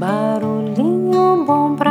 Barulhinho bom pra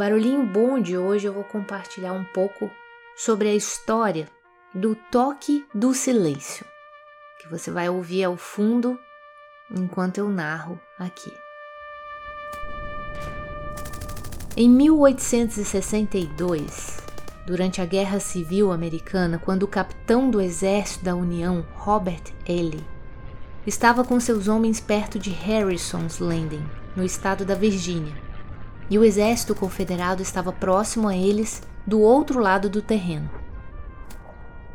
Barulhinho Bom de hoje eu vou compartilhar um pouco sobre a história do toque do silêncio, que você vai ouvir ao fundo enquanto eu narro aqui. Em 1862, durante a Guerra Civil Americana, quando o capitão do Exército da União, Robert Ely, estava com seus homens perto de Harrison's Landing, no estado da Virgínia, e o exército confederado estava próximo a eles do outro lado do terreno.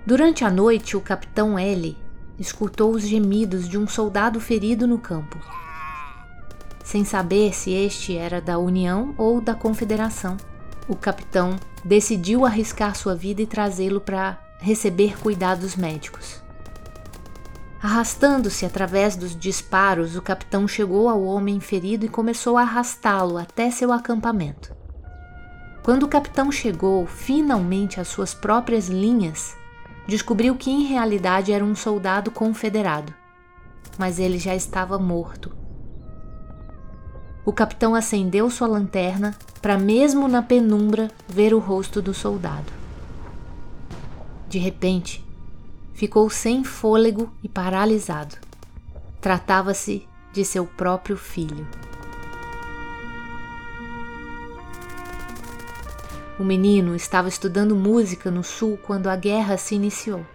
Durante a noite, o capitão L escutou os gemidos de um soldado ferido no campo. Sem saber se este era da União ou da Confederação, o capitão decidiu arriscar sua vida e trazê-lo para receber cuidados médicos. Arrastando-se através dos disparos, o capitão chegou ao homem ferido e começou a arrastá-lo até seu acampamento. Quando o capitão chegou finalmente às suas próprias linhas, descobriu que em realidade era um soldado confederado, mas ele já estava morto. O capitão acendeu sua lanterna para, mesmo na penumbra, ver o rosto do soldado. De repente, ficou sem fôlego e paralisado. Tratava-se de seu próprio filho. O menino estava estudando música no sul quando a guerra se iniciou.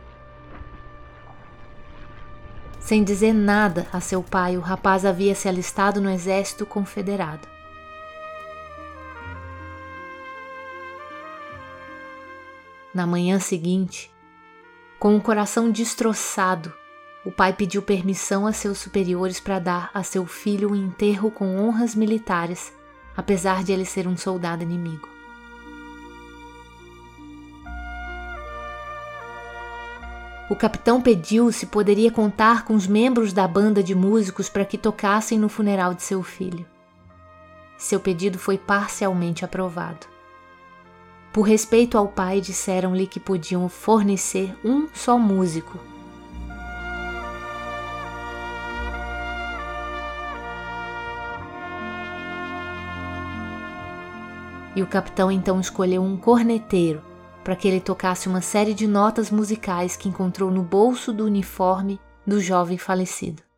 Sem dizer nada a seu pai, o rapaz havia se alistado no exército confederado. Na manhã seguinte, com o coração destroçado, o pai pediu permissão a seus superiores para dar a seu filho um enterro com honras militares, apesar de ele ser um soldado inimigo. O capitão pediu se poderia contar com os membros da banda de músicos para que tocassem no funeral de seu filho. Seu pedido foi parcialmente aprovado. Por respeito ao pai, disseram-lhe que podiam fornecer um só músico. E o capitão então escolheu um corneteiro para que ele tocasse uma série de notas musicais que encontrou no bolso do uniforme do jovem falecido.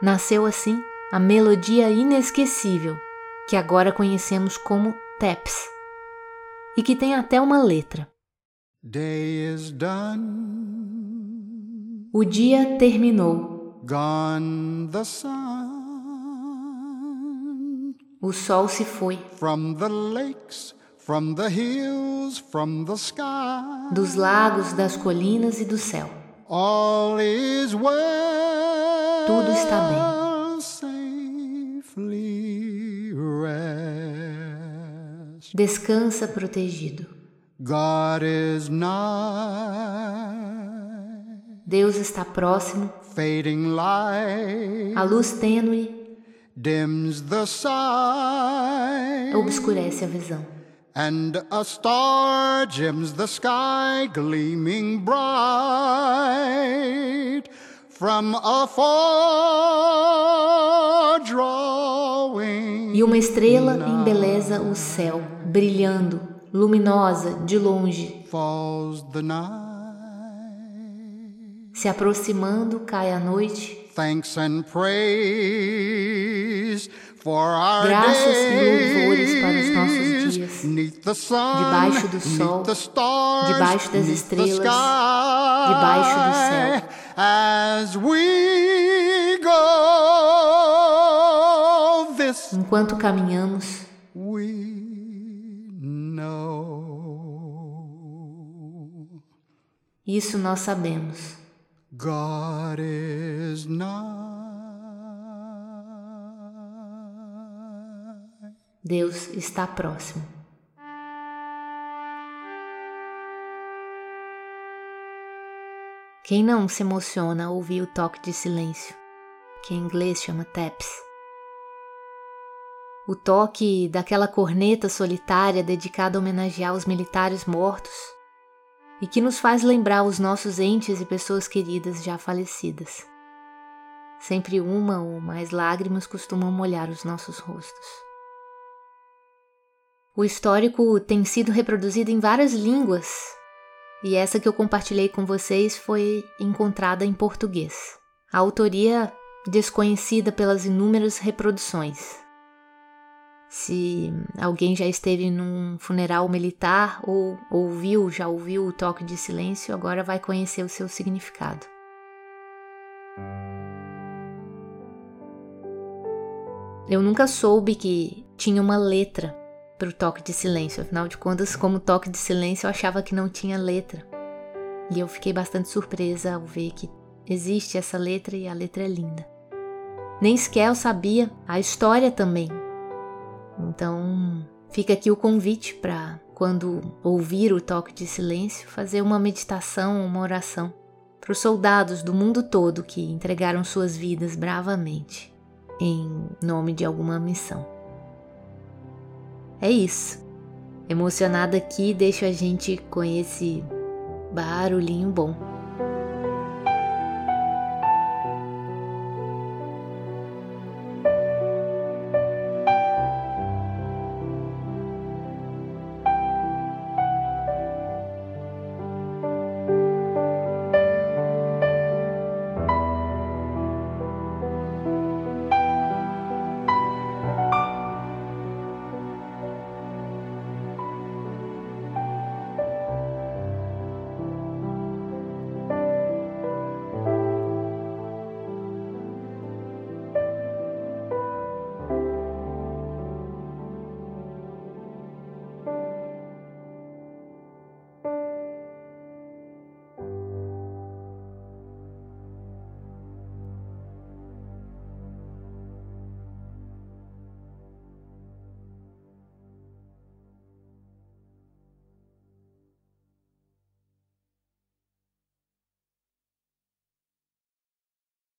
Nasceu assim a melodia inesquecível que agora conhecemos como TAPS e que tem até uma letra. Day is done, O dia terminou, o sol se foi, from the lakes, from the hills, from the sky. dos lagos, das colinas e do céu. All is well. Tudo está bem. Descansa protegido. God is. Deus está próximo, Fading light a luz tênue dims the sight. obscurece a visão. And a star gems the sky, gleaming bright. E uma estrela embeleza o céu, brilhando, luminosa, de longe. falls the night. Se aproximando, cai a noite. Thanks and praise for our Graças e louvores para os nossos Debaixo do sol, debaixo das estrelas, debaixo do céu. Enquanto caminhamos, we know. isso nós sabemos. God is. Deus está próximo. Quem não se emociona ao ouvir o toque de silêncio, que em inglês chama taps? O toque daquela corneta solitária dedicada a homenagear os militares mortos e que nos faz lembrar os nossos entes e pessoas queridas já falecidas. Sempre uma ou mais lágrimas costumam molhar os nossos rostos. O histórico tem sido reproduzido em várias línguas e essa que eu compartilhei com vocês foi encontrada em português. A autoria desconhecida pelas inúmeras reproduções. Se alguém já esteve num funeral militar ou ouviu, já ouviu o toque de silêncio, agora vai conhecer o seu significado. Eu nunca soube que tinha uma letra para o toque de silêncio, afinal de contas, como toque de silêncio, eu achava que não tinha letra. E eu fiquei bastante surpresa ao ver que existe essa letra e a letra é linda. Nem sequer eu sabia a história também. Então, fica aqui o convite para quando ouvir o toque de silêncio, fazer uma meditação, uma oração para os soldados do mundo todo que entregaram suas vidas bravamente em nome de alguma missão. É isso. Emocionada aqui, deixo a gente com esse barulhinho bom.